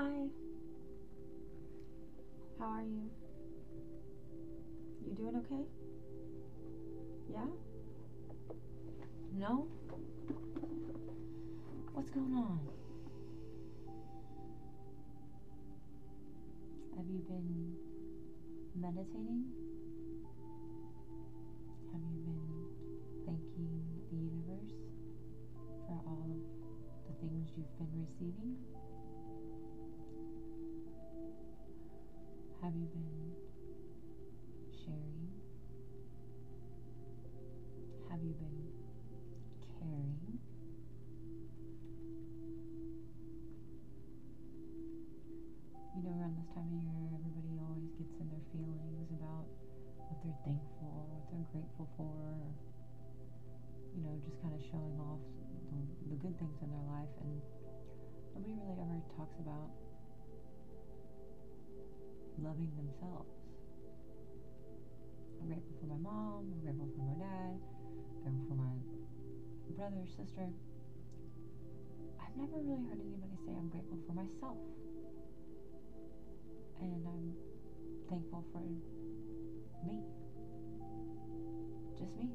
Hi. How are you? You doing okay? Yeah? No? What's going on? I'm grateful for my mom, I'm grateful for my dad, I'm grateful for my brother, sister. I've never really heard anybody say I'm grateful for myself. And I'm thankful for me. Just me.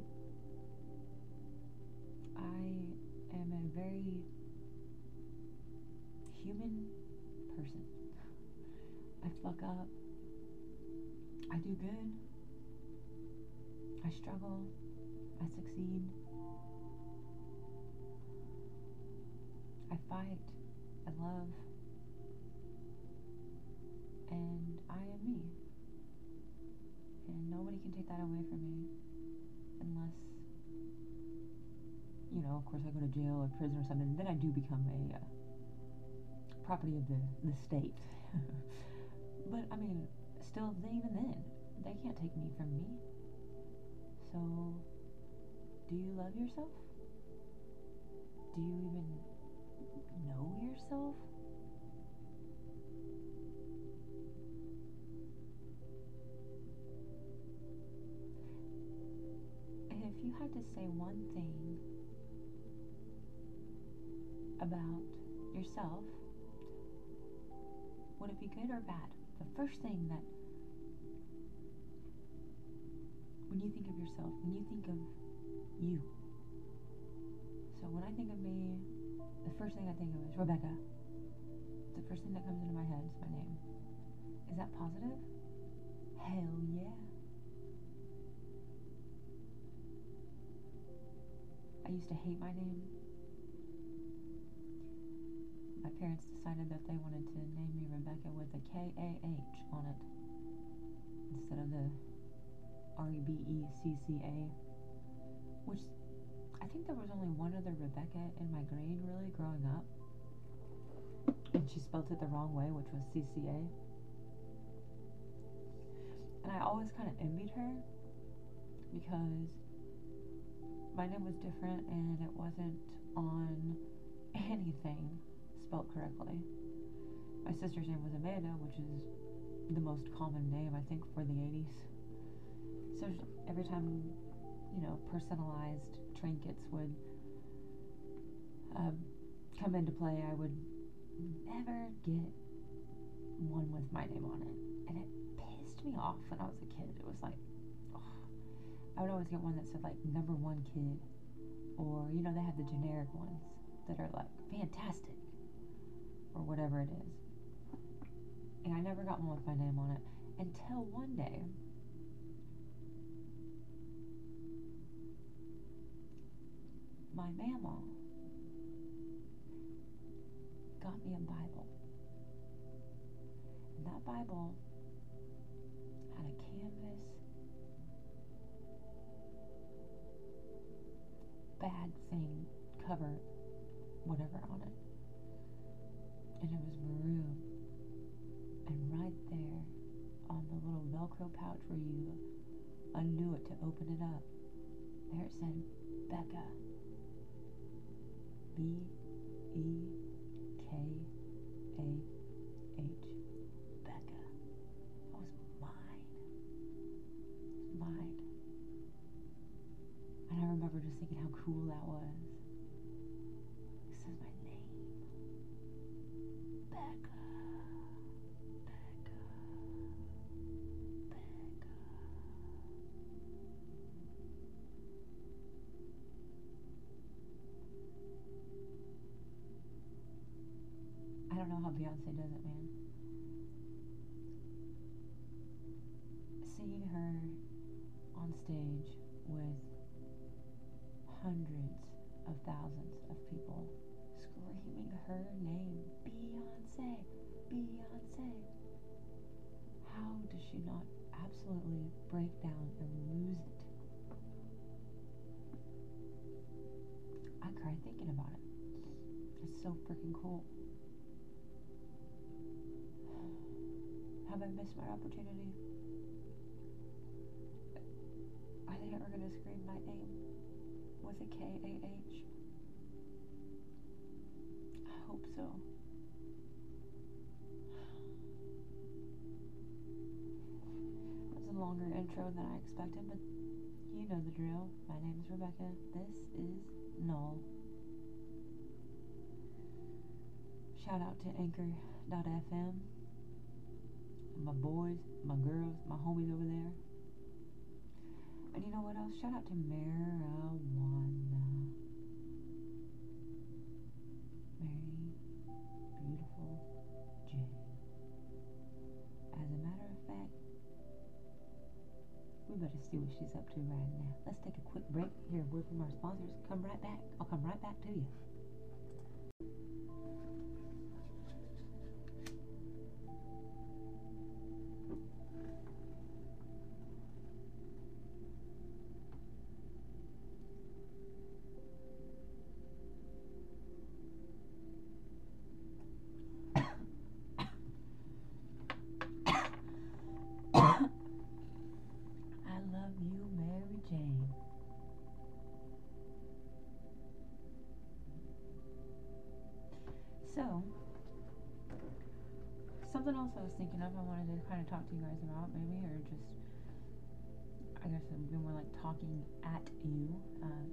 I am a very human person. I fuck up. I do good. I struggle. I succeed. I fight. I love. And I am me. And nobody can take that away from me unless, you know, of course I go to jail or prison or something. Then I do become a uh, property of the, the state. but I mean, still, even then, they can't take me from me. So, do you love yourself? Do you even know yourself? If you had to say one thing about yourself, would it be good or bad? The first thing that, yourself, when you think of you. So when I think of me, the first thing I think of is Rebekah. The first thing that comes into my head is my name. Is that positive? Hell yeah. I used to hate my name. My parents decided that they wanted to name me Rebekah with a K A H on it instead of the R E B E C C A, which I think there was only one other Rebecca in my grade really growing up. And she spelled it the wrong way, which was C C A. And I always kind of envied her because my name was different and it wasn't on anything spelled correctly. My sister's name was Amanda, which is the most common name, I think, for the 80s. So every time, you know, personalized trinkets would um, come into play, I would never get one with my name on it. And it pissed me off when I was a kid. It was like, I would always get one that said like number one kid, or you know they have the generic ones that are like fantastic, or whatever it is. And I never got one with my name on it until one day. My mama got me a Bible. And that Bible had a canvas bag thing cover, whatever on it. And it was maroon. And right there on the little Velcro pouch where you undo it to open it up, there it said Bekah. B E K A H. Bekah. That was mine. Was mine. And I remember just thinking how cool that was. Missed my opportunity? Are they ever gonna scream my name with a K A H? I hope so. That was a longer intro than I expected, but you know the drill. My name is Rebekah. This is Null. Shout out to Anchor.fm. My boys, my girls, my homies over there. And you know what else? Shout out to marijuana. Mary, beautiful Jane. As a matter of fact, we better see what she's up to right now. Let's take a quick break, hear a word from our sponsors. Come right back. I'll come right back to you. Was thinking of, I wanted to kind of talk to you guys about, maybe, or just, I guess it'd be more like talking at you. Uh,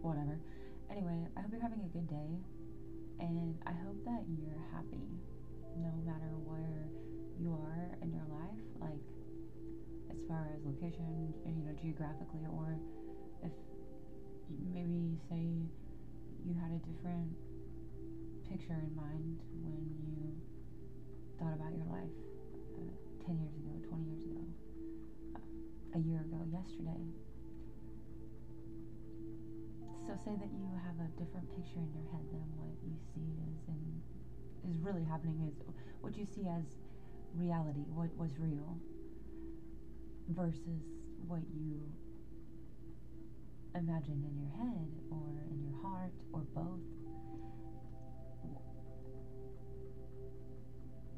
whatever. Anyway, I hope you're having a good day, and I hope that you're happy, no matter where you are in your life, like as far as location, you know, geographically, or if maybe say you had a different picture in mind when you thought about your life uh, 10 years ago, 20 years ago, uh, a year ago, yesterday. So say that you have a different picture in your head than what you see is and is really happening is what you see as reality, what was real, versus what you imagine in your head or in your heart or both.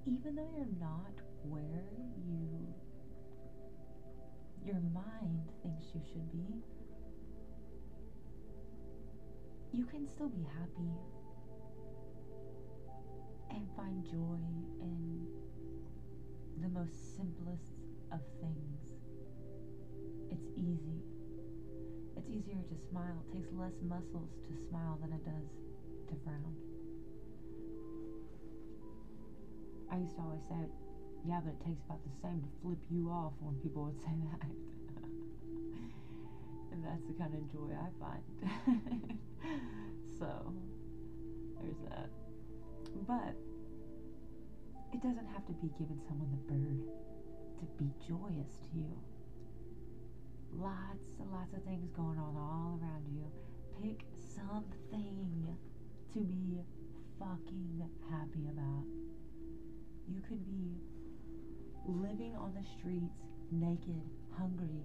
Even though you're not where you your mind thinks you should be, you can still be happy and find joy in the most simplest of things. It's easy. It's easier to smile. It takes less muscles to smile than it does to frown. I used to always say, yeah, but it takes about the same to flip you off when people would say that. and that's the kind of joy I find. so, there's that. But, it doesn't have to be giving someone the bird to be joyous to you. Lots and lots of things going on all around you. Pick something to be fucking happy about. You could be living on the streets naked, hungry,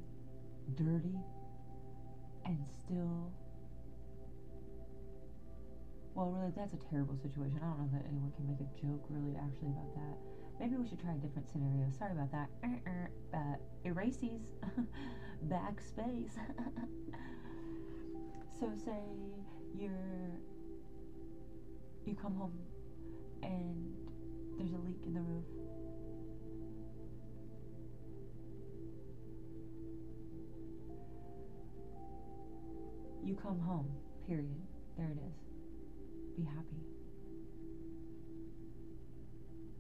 dirty, and still. Well, really, that's a terrible situation. I don't know that anyone can make a joke really actually about that. Maybe we should try a different scenario. Sorry about that. Uh, uh, erases. Backspace. so say you're you come home and there's a leak in the roof. You come home, period. There it is. Be happy.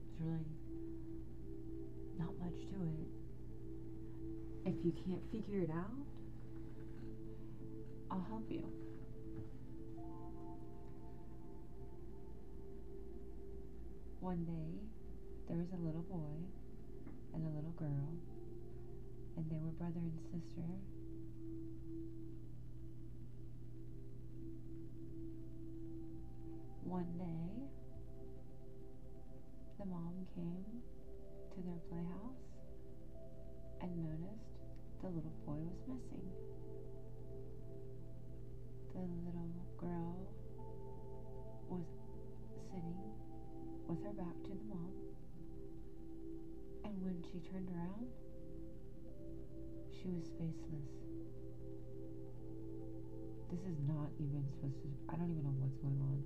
It's really not much to it. If you can't figure it out, I'll help you. One day, there was a little boy and a little girl, and they were brother and sister. One day, the mom came to their playhouse and noticed the little boy was missing. This is not even supposed to, I don't even know what's going on.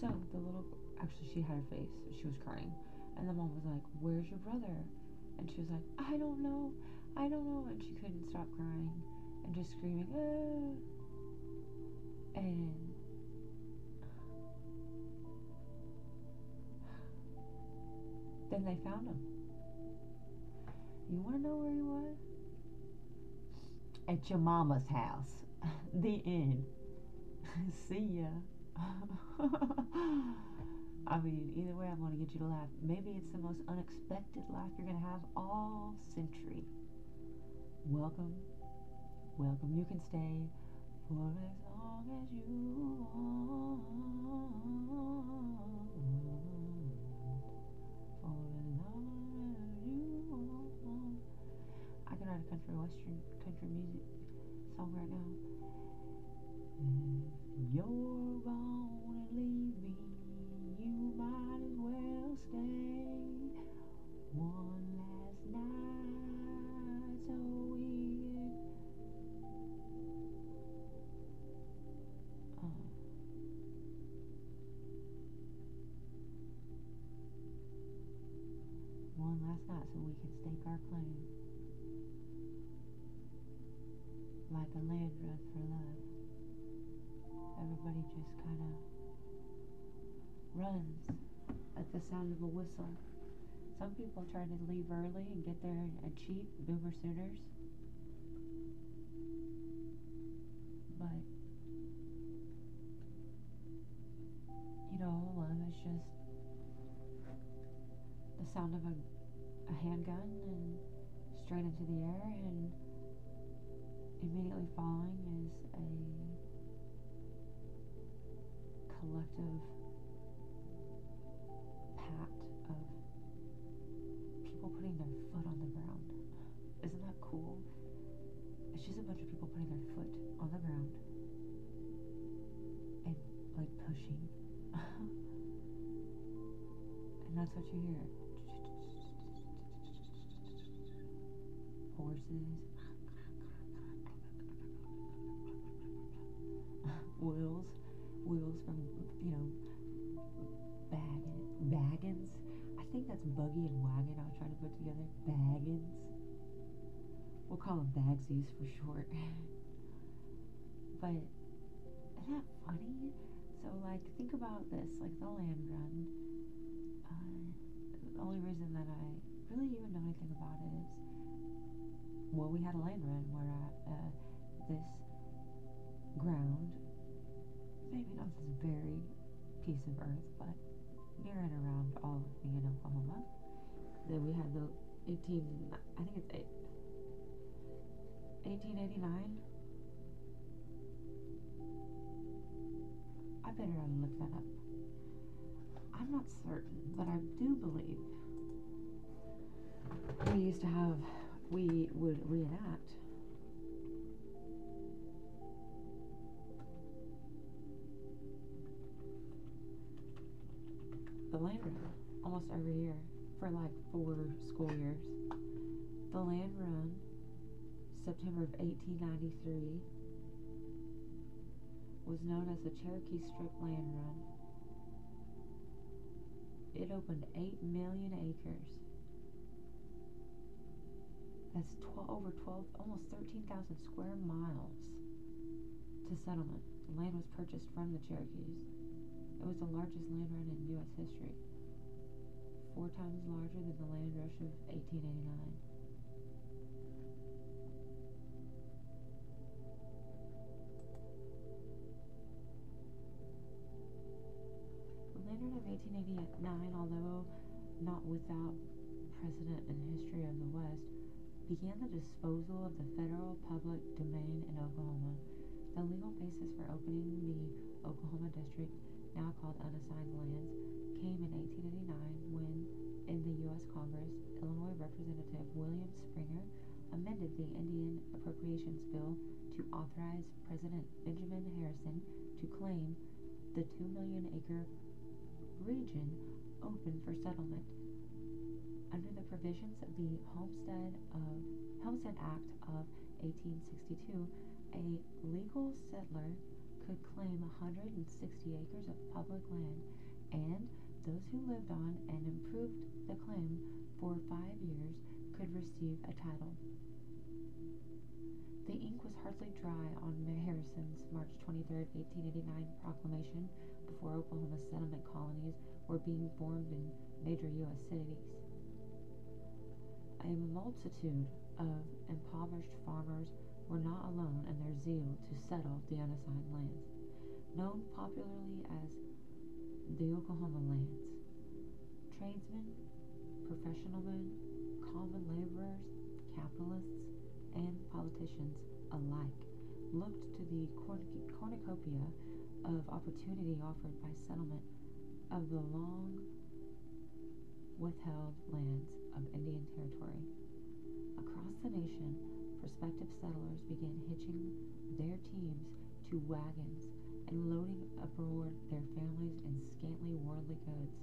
So the little, actually, she had her face. She was crying. And the mom was like, Where's your brother? And she was like, I don't know. I don't know. And she couldn't stop crying and just screaming, ah. And then they found him. You want to know where he was? At your mama's house. the end. See ya. I mean, either way, I'm going to get you to laugh. Maybe it's the most unexpected laugh you're going to have all century. Welcome. Welcome. You can stay for as long as you want. For as long as you want. I can write a country western country music song right now. If you're gonna leave me, you might as well stay one last night so we can. Uh, one last night so we can stake our claim sound of a whistle. Some people try to leave early and get there and cheat, boomer sooners. Horses. Wheels wheels from, you know, Baggin, Baggins. I think that's Buggy and Wagon I was trying to put together. Baggins. We'll call them Bagsies for short. but isn't that funny? So, like, think about this, like the land run. Uh, the only reason that I really even know anything about it is, piece of earth, but near and around all of me in Oklahoma. Then we had the 18, I think it's eight, 1889. I better look that up. I'm not certain, but I do believe we used to have, we would reenact September of 1893, was known as the Cherokee Strip Land Run. It opened 8 million acres. That's 12, over 12, almost 13,000 square miles to settlement. The land was purchased from the Cherokees. It was the largest land run in U.S. history, four times larger than the land rush of 1889. The land run of 1888 although not without precedent in the history of the West, began the disposal of the federal public domain in Oklahoma. The legal basis for opening the Oklahoma District, now called unassigned lands, came in 1889 when, in the U.S. Congress, Illinois Representative William Springer amended the Indian Appropriations Bill to authorize President Benjamin Harrison to claim the 2 million acre region open for settlement. Under the provisions of the Homestead of Homestead Act of 1862, a legal settler could claim 160 acres of public land, and those who lived on and improved the claim for five years could receive a title. The ink was hardly dry on Harrison's March 23, 1889 proclamation before Oklahoma's settlement colonies were being formed in major U.S. cities. A multitude of impoverished farmers were not alone in their zeal to settle the unassigned lands, known popularly as the Oklahoma lands. Tradesmen, professional men, common laborers, capitalists, and politicians alike looked to the cornucopia of opportunity offered by settlement of the long withheld lands of Indian Territory. Across the nation, prospective settlers began hitching their teams to wagons and loading aboard their families and scantily worldly goods.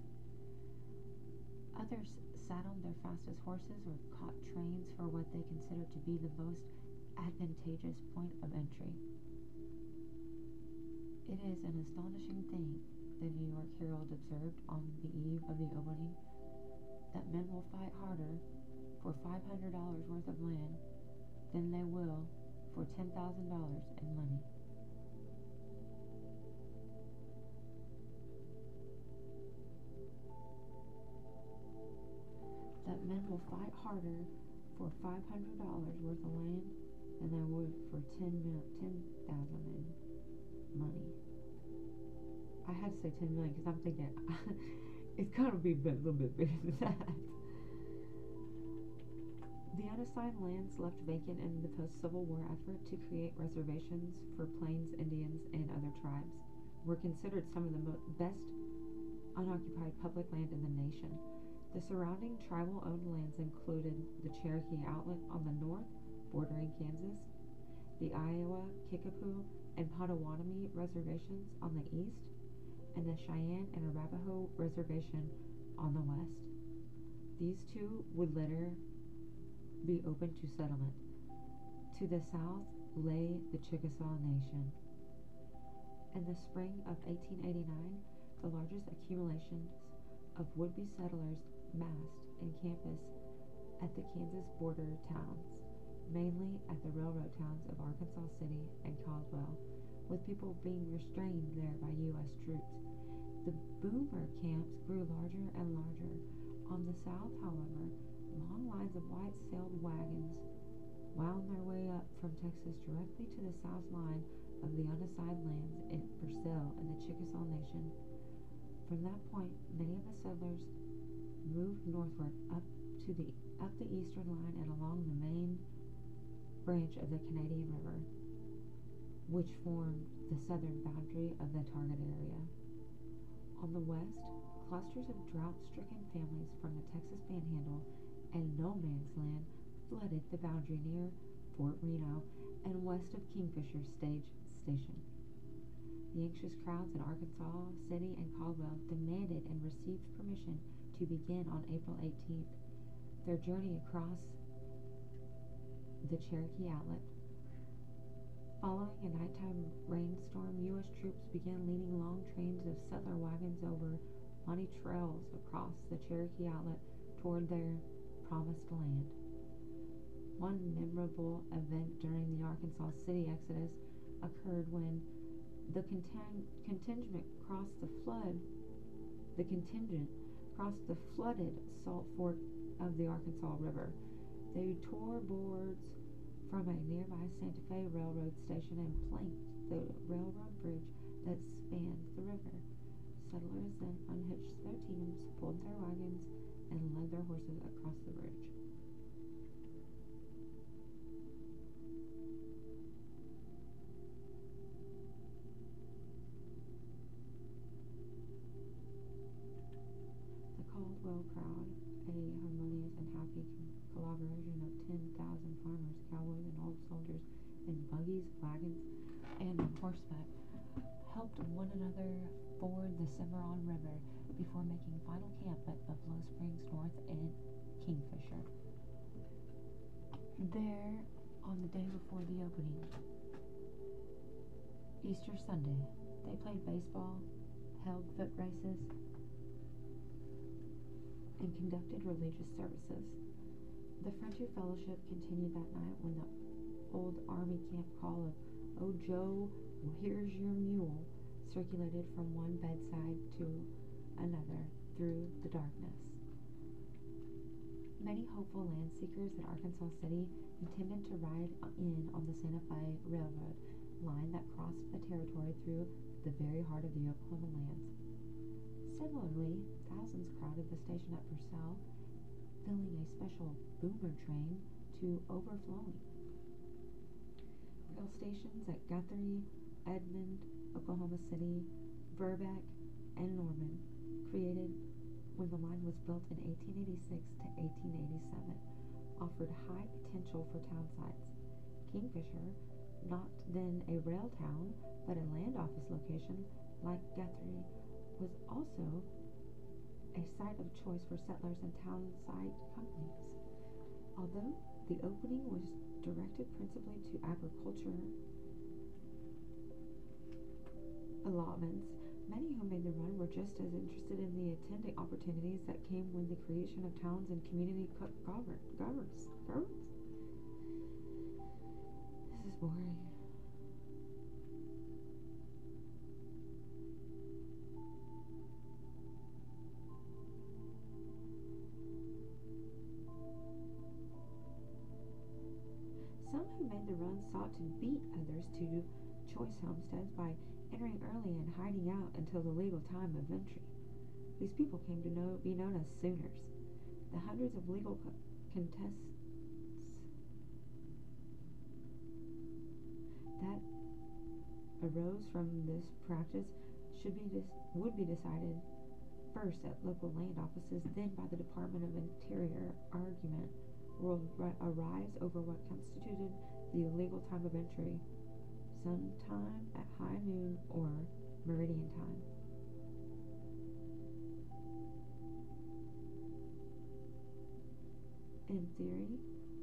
Others saddled their fastest horses or caught trains for what they considered to be the most advantageous point of entry. It is an astonishing thing, the New York Herald observed on the eve of the opening, that men will fight harder for $500 worth of land than they will for $10,000 in money. That men will fight harder for $500 worth of land than they would for 10 10,000 in money. I had to say 10 million because I'm thinking it's got to be a little bit bigger than that. The unassigned lands left vacant in the post Civil War effort to create reservations for Plains Indians and other tribes were considered some of the best unoccupied public land in the nation. The surrounding tribal-owned lands included the Cherokee Outlet on the north, bordering Kansas, the Iowa, Kickapoo, and Potawatomi reservations on the east, and the Cheyenne and Arapaho reservation on the west. These two would later be open to settlement. To the south lay the Chickasaw Nation. In the spring of 1889, the largest accumulations of would-be settlers massed in campus at the Kansas border towns, mainly at the railroad towns of Arkansas City and Caldwell, with people being restrained there by U.S. troops. The boomer camps grew larger and larger. On the south, however, long lines of white-sailed wagons wound their way up from Texas directly to the south line of the unassigned lands in, for and the Chickasaw Nation. From that point, many of the settlers moved northward up to the up the eastern line and along the main branch of the Canadian River, which formed the southern boundary of the target area. On the west, clusters of drought-stricken families from the Texas Panhandle and No Man's Land flooded the boundary near Fort Reno and west of Kingfisher Stage Station. The anxious crowds in Arkansas City and Caldwell demanded and received permission to begin on April 18th their journey across the Cherokee Outlet. Following a nighttime rainstorm, U.S. troops began leading long trains of settler wagons over muddy trails across the Cherokee Outlet toward their promised land. One memorable event during the Arkansas City exodus occurred when the contingent crossed the flood. The contingent crossed the flooded Salt Fork of the Arkansas River. They tore boards from a nearby Santa Fe Railroad station and planked the railroad bridge that spanned the river. settlers then unhitched their teams, pulled their wagons, and led their horses across the bridge. Caldwell crowd, a harmonious and happy collaboration of 10,000 farmers, cowboys, and old soldiers in buggies, wagons, and on horseback, helped one another ford the Cimarron River before making final camp at Buffalo Springs North in Kingfisher. There, on the day before the opening, Easter Sunday, they played baseball, held foot races, and conducted religious services. The Frontier Fellowship continued that night when the old army camp call of, Oh Joe, here's your mule, circulated from one bedside to another through the darkness. Many hopeful land seekers at Arkansas City intended to ride in on the Santa Fe Railroad line that crossed the territory through the very heart of the Oklahoma lands. Similarly, thousands crowded the station at Purcell, filling a special boomer train to overflowing. Rail stations at Guthrie, Edmond, Oklahoma City, Burbank, and Norman, created when the line was built in 1886 to 1887, offered high potential for town sites. Kingfisher, not then a rail town, but a land office location like Guthrie, was also a site of choice for settlers and town site companies. Although the opening was directed principally to agriculture allotments, many who made the run were just as interested in the attending opportunities that came with the creation of towns and community govern governs governs. This is boring. Some who made the run sought to beat others to choice homesteads by entering early and hiding out until the legal time of entry. These people came to know, be known as Sooners. The hundreds of legal co- contests that arose from this practice should be dis- would be decided first at local land offices, then by the Department of Interior. Argument will arise over what constituted the illegal time of entry, sometime at high noon or meridian time. In theory,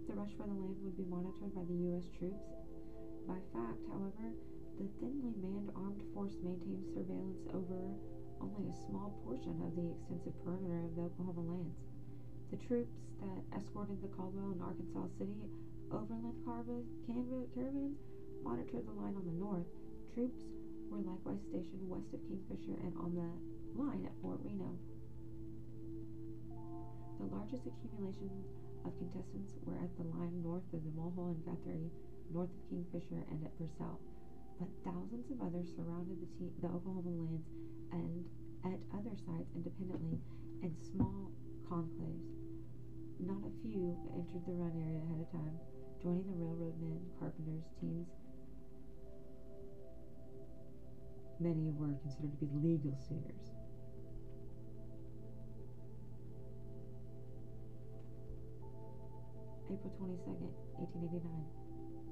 the rush for the land would be monitored by the U.S. troops. By fact, however, the thinly manned armed force maintained surveillance over only a small portion of the extensive perimeter of the Oklahoma lands. The troops that escorted the Caldwell and Arkansas City overland caravans monitored the line on the north. Troops were likewise stationed west of Kingfisher and on the line at Fort Reno. The largest accumulations of contestants were at the line north of the Mulhall and Guthrie, north of Kingfisher, and at Purcell. But thousands of others surrounded the, te- the Oklahoma lands and at other sites independently in small conclaves. Not a few entered the run area ahead of time, joining the railroad men, carpenters, teams. Many were considered to be legal Sooners. April 22nd, 1889.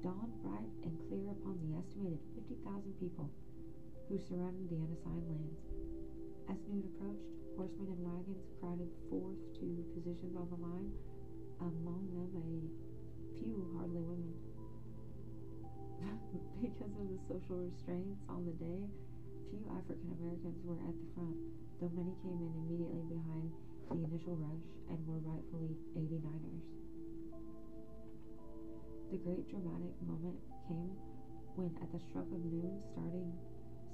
Dawned bright and clear upon the estimated 50,000 people who surrounded the unassigned lands. As noon approached, horsemen and wagons crowded forth to positions on the line, among them a few hardly women. because of the social restraints on the day, few African Americans were at the front, though many came in immediately behind the initial rush and were rightfully 89ers. The great dramatic moment came when, at the stroke of noon, starting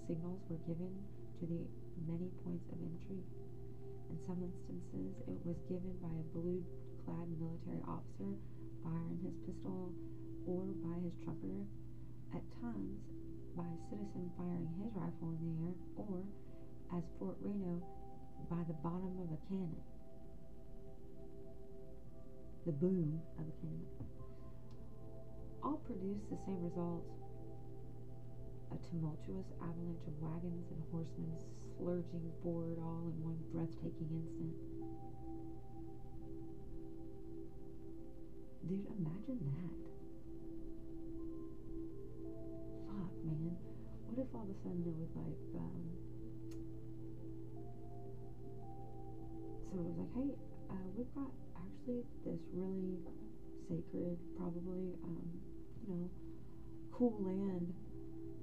signals were given to the many points of entry. In some instances, it was given by a blue clad military officer firing his pistol or by his trumpeter, at times by a citizen firing his rifle in the air, or as Fort Reno by the bottom of a cannon. The boom of a cannon. All produced the same result a tumultuous avalanche of wagons and horsemen slurging forward all in one breathtaking instant. Dude, imagine that. Fuck, man. What if all of a sudden it was like, um, so it was like, hey, uh, we've got actually this really sacred, probably, um, you know, cool land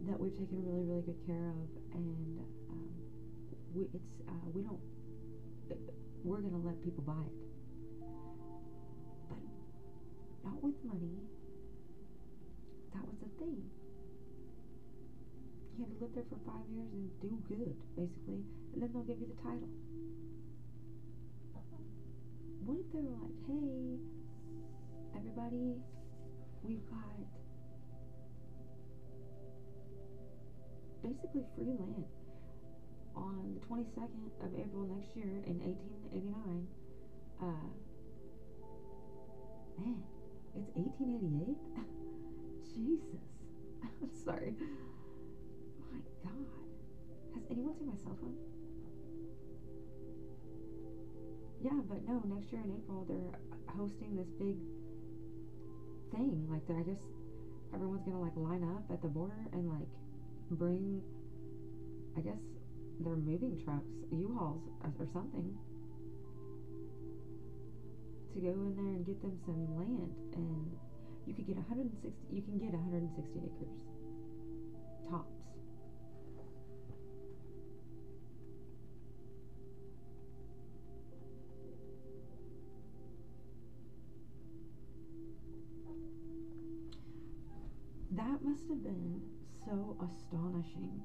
that we've taken really, really good care of, and we it's uh, we don't we're gonna let people buy it, but not with money. That was the thing. You had to live there for five years and do good, basically, and then they'll give you the title. What if they were like, hey, everybody, we've got basically free land on the 22nd of April next year in 1889. Uh, man, it's 1888? Jesus. I'm sorry. My God. Has anyone seen my cell phone? Yeah, but no, next year in April they're hosting this big thing. Like, I guess everyone's gonna like line up at the border and like bring, I guess, their moving trucks, U-Hauls, or something, to go in there and get them some land, and you could get 160. You can get 160 acres, tops. That must have been so astonishing.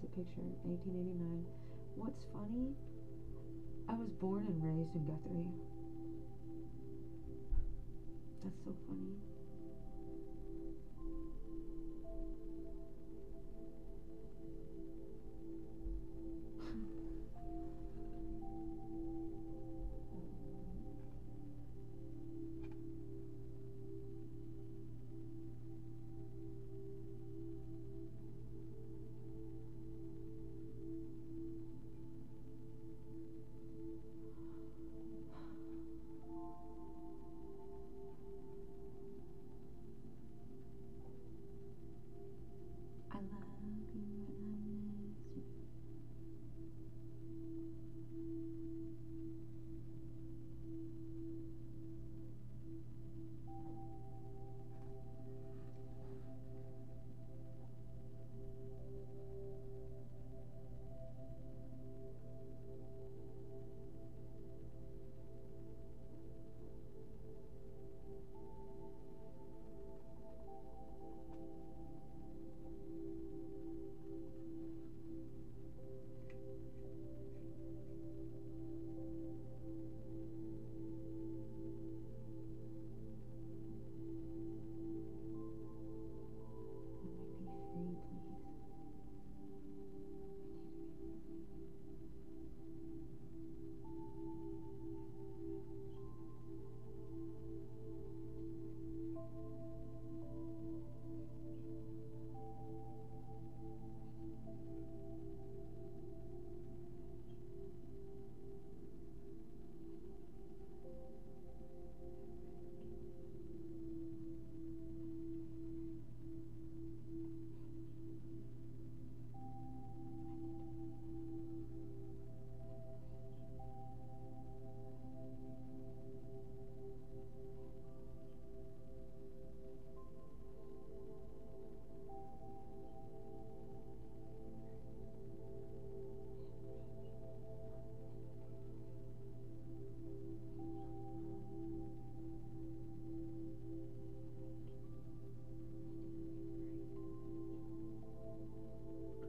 There's a picture, 1889. What's funny, I was born and raised in Guthrie. That's so funny.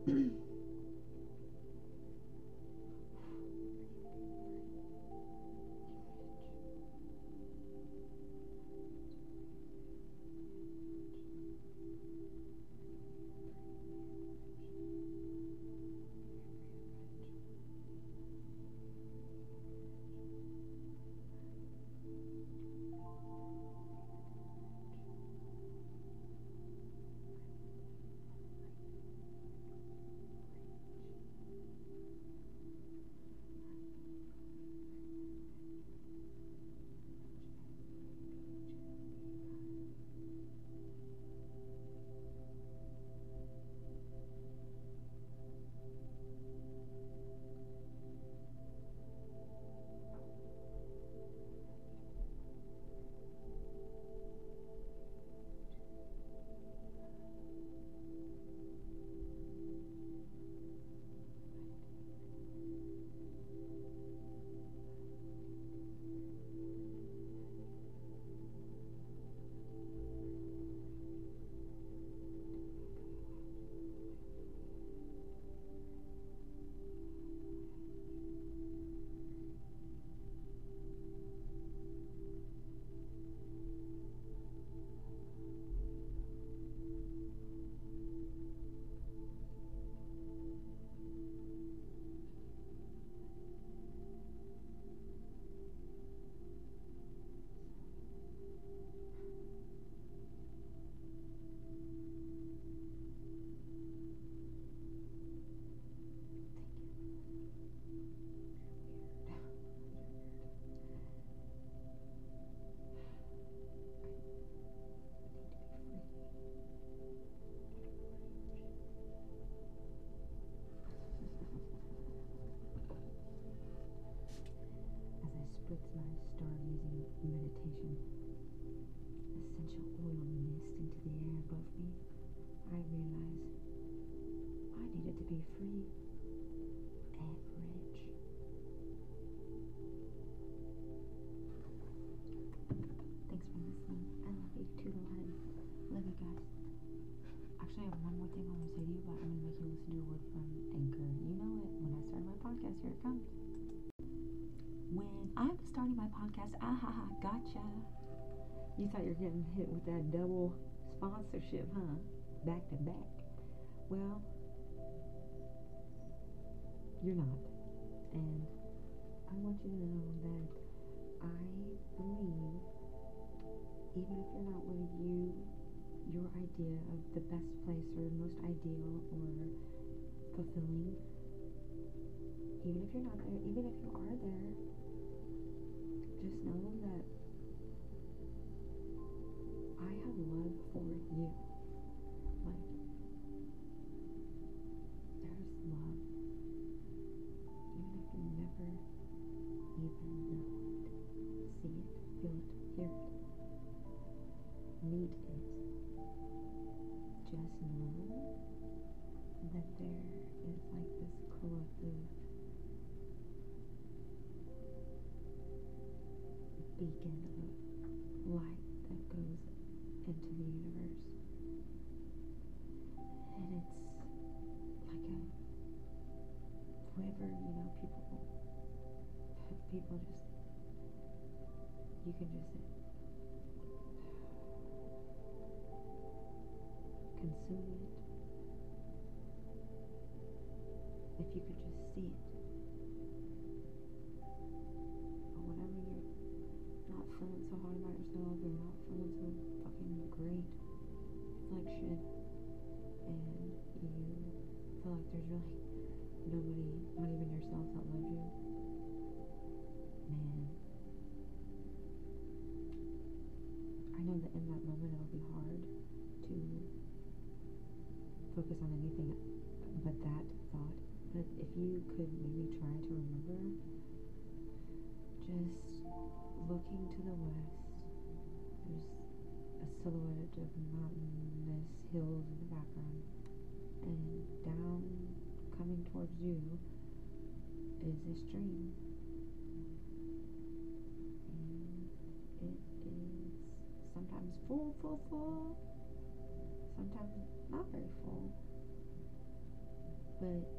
mm-hmm You thought you were getting hit with that double sponsorship, huh? Back to back. Well, you're not. And I want you to know that I believe, even if you're not where you, your idea of the best place or most ideal or fulfilling, even if you're not there, even if you are there, that there is like this collective beacon of light that goes into the universe. And it's like a river, you know, people towards you is a stream. And it is sometimes full, full, full, sometimes not very full, but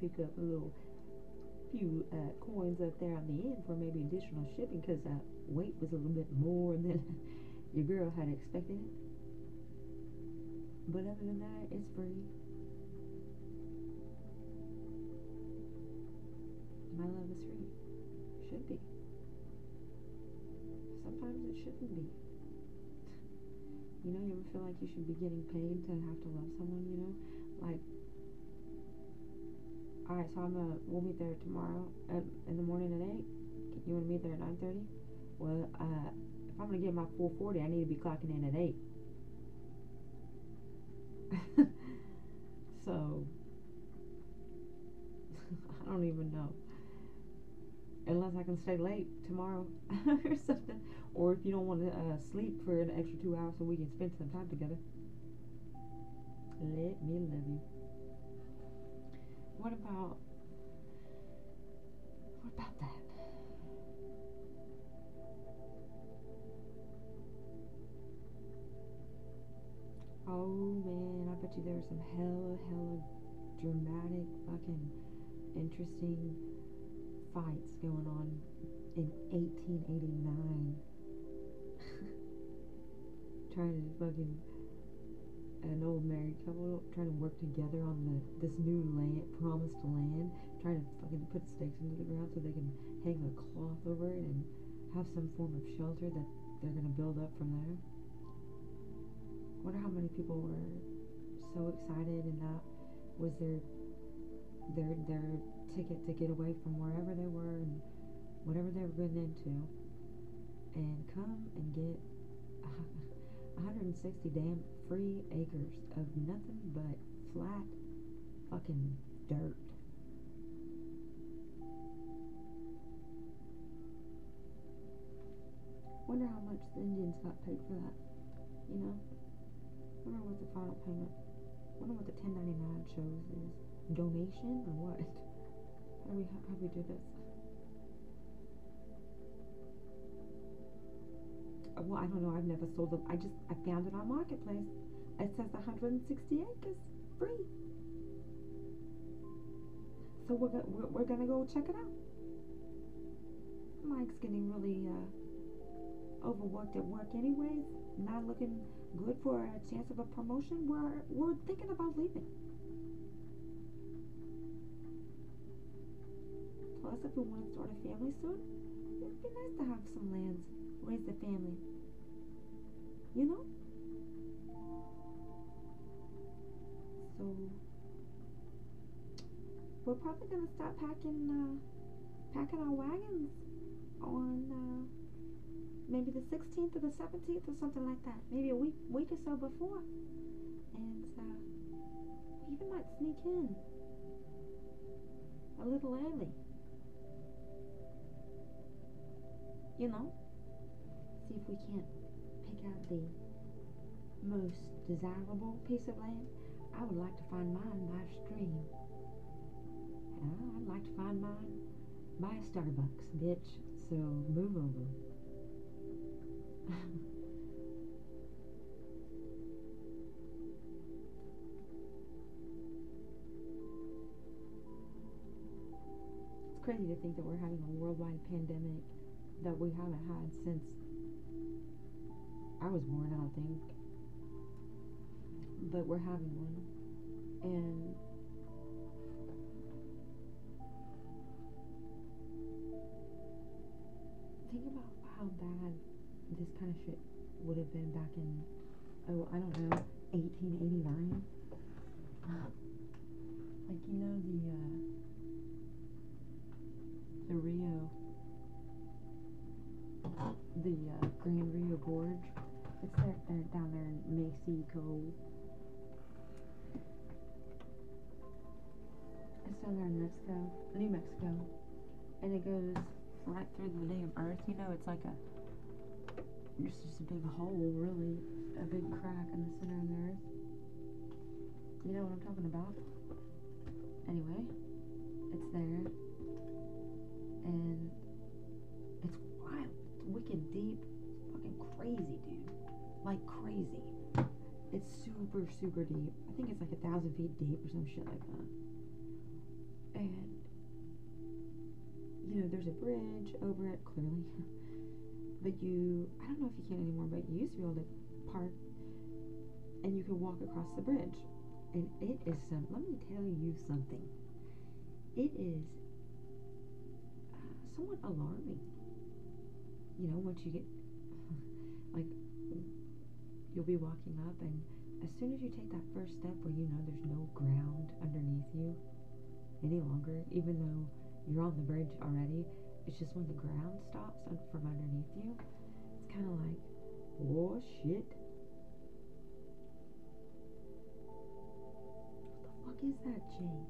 pick up a little few uh, coins up there on the end for maybe additional shipping because weight was a little bit more than your girl had expected. But other than that, it's free. My love is free. Should be. Sometimes it shouldn't be. You know, you ever feel like you should be getting paid to have to love someone, you know? Like, alright, so I'm gonna, we'll meet there tomorrow at, in the morning at 8. You wanna meet there at 9.30? Well, uh, if I'm gonna get my 440, I need to be clocking in at 8. so, I don't even know. Unless I can stay late tomorrow or something. Or if you don't want to uh, sleep for an extra two hours so we can spend some time together. Let me love you. What about. What about that? Oh man, I bet you there were some hella, hella dramatic, fucking interesting fights going on in 1889. trying to fucking an old married couple trying to work together on the this new land, promised land, trying to fucking put stakes into the ground so they can hang a cloth over it and have some form of shelter that they're gonna build up from there. I Wonder how many people were so excited and that was their their their ticket to get away from wherever they were and whatever they were getting into and come and get 160 damn free acres of nothing but flat fucking dirt. Wonder how much the Indians got paid for that. You know? Wonder what the final payment. Wonder what the 1099 shows is. Donation or what? How do we how do we do this? Well, I don't know. I've never sold them. I just I found it on marketplace. It says 160 acres free. So we're we're, we're gonna go check it out. Mike's getting really uh, overworked at work, anyways. Not looking good for a chance of a promotion. We're we're thinking about leaving. Plus, if we want to start a family soon, it'd be nice to have some lands, raise the family. You know? So, we're probably gonna start packing, uh, packing our wagons on, uh, maybe the 16th or the 17th or something like that. Maybe a week, week or so before. And, uh, we even might sneak in a little early. you know, see if we can't pick out the most desirable piece of land. I would like to find mine by a stream. I'd like to find mine by a Starbucks, bitch. So move over. it's crazy to think that we're having a worldwide pandemic that we haven't had since I was born, I don't think. But we're having one. And think about how bad this kind of shit would have been back in, oh, I don't know, 1889. Like, you know, the, uh, the Rio the uh, Grand Rio Gorge. It's there, there uh, down there in Mexico. It's down there in Mexico, New Mexico, and it goes right through the damn earth. You know, it's like a it's just a big hole, really, a big crack in the center of the earth. You know what I'm talking about? Anyway, it's there, and it's wild wicked deep. It's fucking crazy. Like crazy. It's super, super deep. I think it's like a thousand feet deep or some shit like that. And, you know, there's a bridge over it, clearly. but you, I don't know if you can anymore, but you used to be able to park and you could walk across the bridge. And it is some, let me tell you something. It is uh, somewhat alarming you know, once you get, like, you'll be walking up, and as soon as you take that first step where you know there's no ground underneath you any longer, even though you're on the bridge already, it's just when the ground stops from underneath you, it's kind of like, oh shit. What the fuck is that, Jay?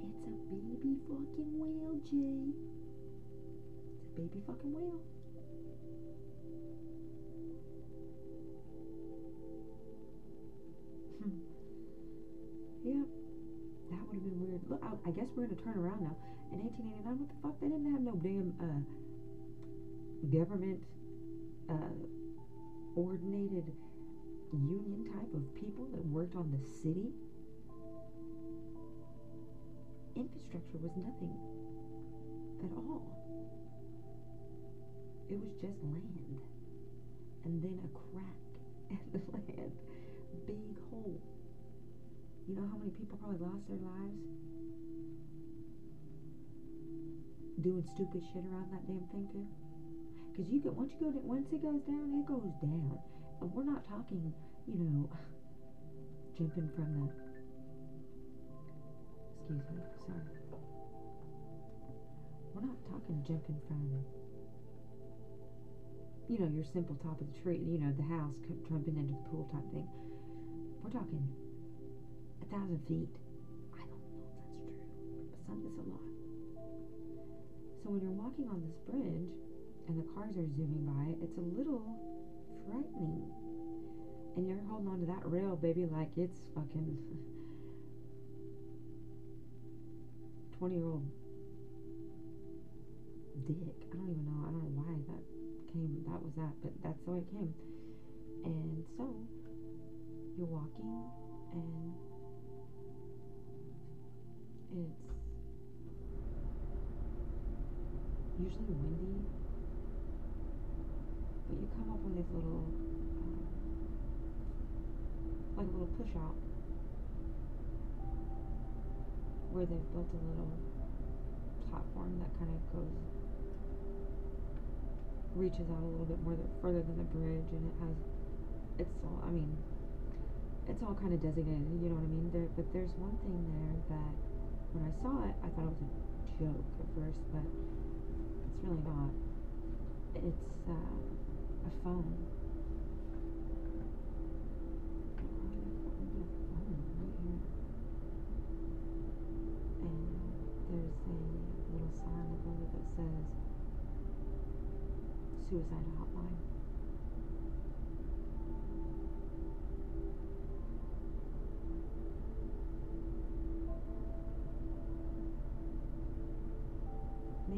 It's a baby fucking whale, Jay. It's a baby fucking whale. Yep. That would have been weird. Look, I, I guess we're gonna turn around now. In 1889, what the fuck? They didn't have no damn uh, government uh, ordinated union type of people that worked on the city. infrastructure was nothing at all. It was just land. And then a crack in the land. Big hole. You know how many people probably lost their lives? Doing stupid shit around that damn thing too? Because you get once you go to, once it goes down, it goes down. And we're not talking, you know, jumping from the excuse me, sorry. We're not talking jumping from you know, your simple top of the tree, you know, the house jumping into the pool type thing. We're talking thousand feet. I don't know if that's true, but some is a lot. So when you're walking on this bridge and the cars are zooming by, it's a little frightening. And you're holding on to that rail, baby, like it's fucking 20 year old dick. I don't even know. I don't know why that came. That was that, but that's the way it came. And so you're walking, and it's usually windy, but you come up on this little, um, like a little push out where they've built a little platform that kind of goes reaches out a little bit more th- further than the bridge and it has it's all I mean it's all kind of designated you know what I mean? There but there's one thing there that when I saw it I thought it was a joke at first but it's really not it's uh, a phone And there's a little sign above that says suicide hotline.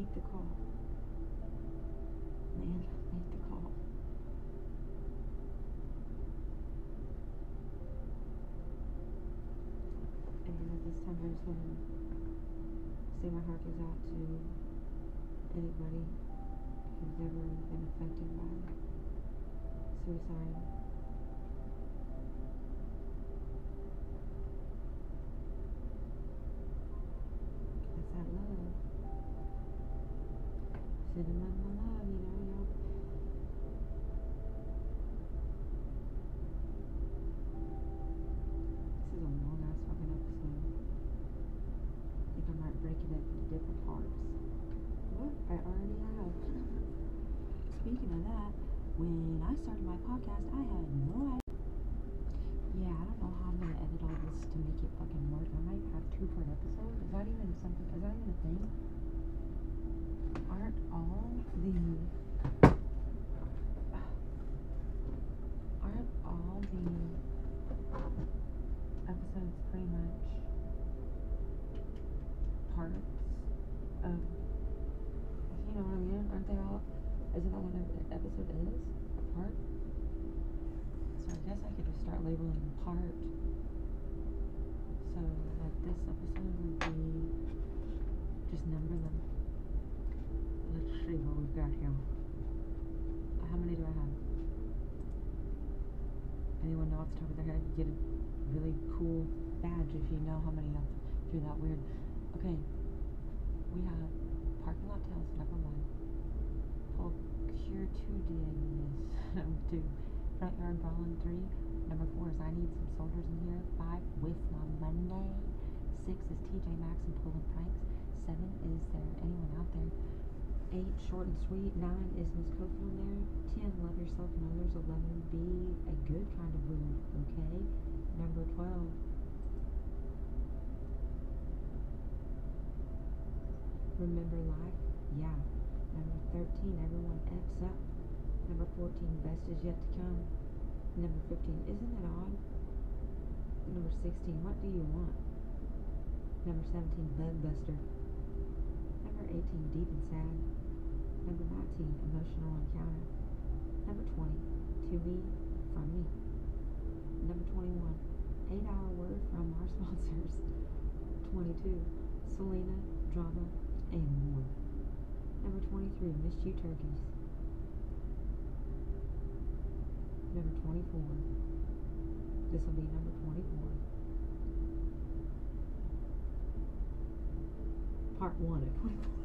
Make the call. Man, make the call. And at this time, I just want to say my heart goes out to anybody who's ever been affected by suicide. That's that love. Sending my, my love, you know, y'all. This is a long ass fucking episode. I think I might break it up into different parts. What? I already have. Speaking of that, when I started my podcast, I had no idea. Yeah, I don't know how I'm gonna edit all this to make it fucking work. I have episode. Is that even something? Is that even a thing? Aren't all the aren't all the episodes pretty much parts of you know what I mean? Aren't they all isn't that what every episode is? A part? So I guess I could just start labeling part. So like this episode would be just number them. Let's see what we've got here. How many do I have? The their head? You get a really cool badge if you know how many of if you're that weird. Okay. We have parking lot tales, number one. Procure two DNS, number two. Front yard brawling, three. Number four is I need some soldiers in here. Five, with my Monday. Six is TJ Maxx and pulling pranks. Seven, is there anyone out there? Eight, short and sweet. Nine, is Kofi there? Ten, love yourself and others. Eleven, be a good kind of rude, okay? Number twelve, Remember life? Yeah. Number 13, everyone F's up. Number 14, best is yet to come. Number 15, isn't that odd? Number 16, what do you want? Number 17, bedbuster. Number 18, deep and sad. Number 19, emotional encounter. Number 20, to me, from me. Number 21, 8 hour word from our sponsors. 22, Selena, drama, and more. Number 23, Missed You Turkeys. Number 24. This will be number 24. Part 1 of 24.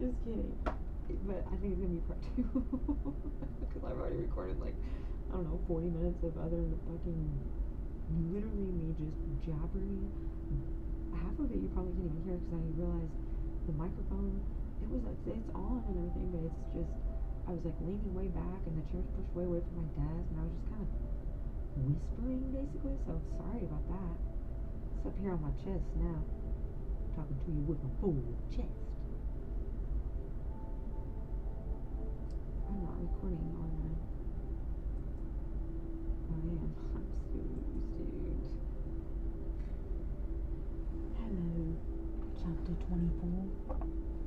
Just kidding. But I think it's to be part 2. Because I've already recorded like, I don't know, 40 minutes of other fucking, literally me just jabbering. Half of it you probably can't even hear because I realized the microphone, it was, it's on and everything, but it's just, I was like leaning way back and the chair was pushed way away from my desk and I was just kind of whispering basically, so sorry about that. It's up here on my chest now. Talking to you with my full chest. I'm not recording on my I am. I'm so dude. Hello. Chapter 24.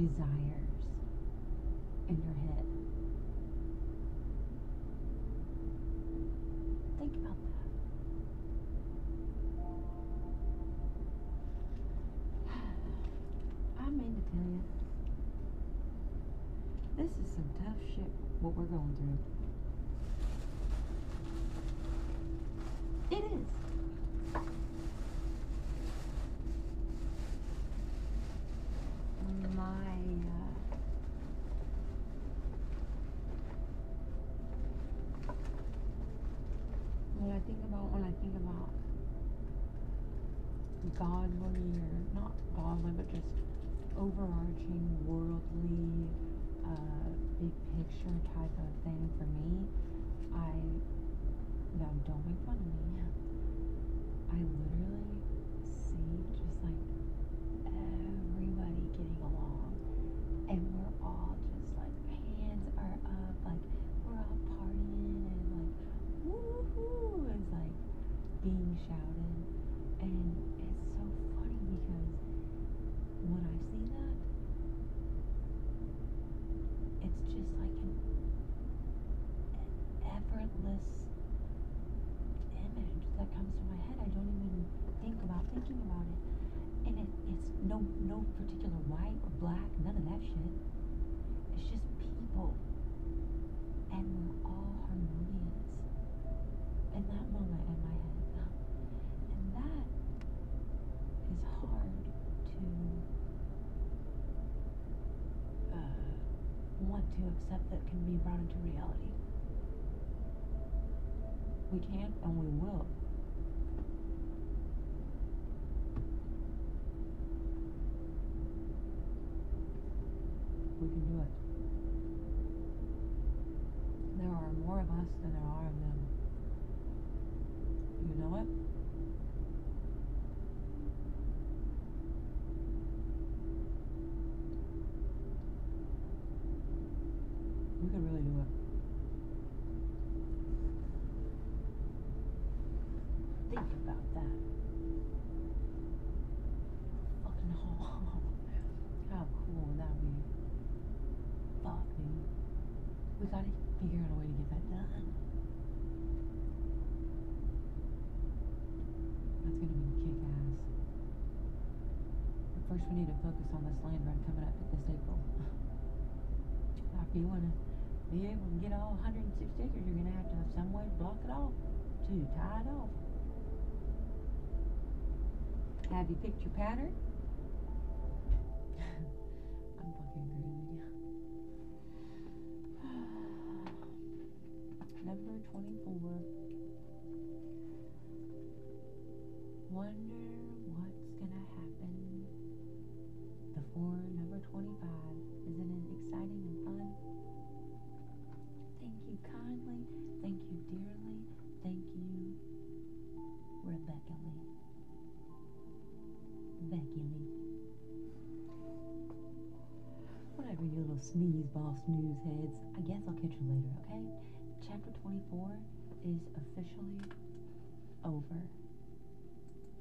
Desires in your head, Think about that. I mean to tell you, this is some tough shit what we're going through. It is. My uh, when I think about when I think about godly or not godly but just overarching worldly uh, big picture type of thing for me. I now don't make fun of me. I literally see just like everybody getting along and we're all just like hands are up like we're all partying and like woohoo is like being shouted and it's so funny because when I see that it's just like an effortless image that comes to my head I don't even think about thinking about it and it, it's no no particular white or black none of that shit it's just people and we're all harmonious in that moment in my head and that is hard to uh, want to accept that can be brought into reality. We can and we will. We can do it. There are more of us than there are of them that? Fucking hall. How cool would that be? Fuck me. We gotta figure out a way to get that done. That's gonna be kick ass. But first, we need to focus on this land run coming up this April. if you wanna be able to get all 160 acres, you're gonna have to have some way to block it off, to tie it off. Have you picked your pattern? I'm fucking crazy. all snooze heads. I guess I'll catch you later, okay? Chapter 24 is officially over.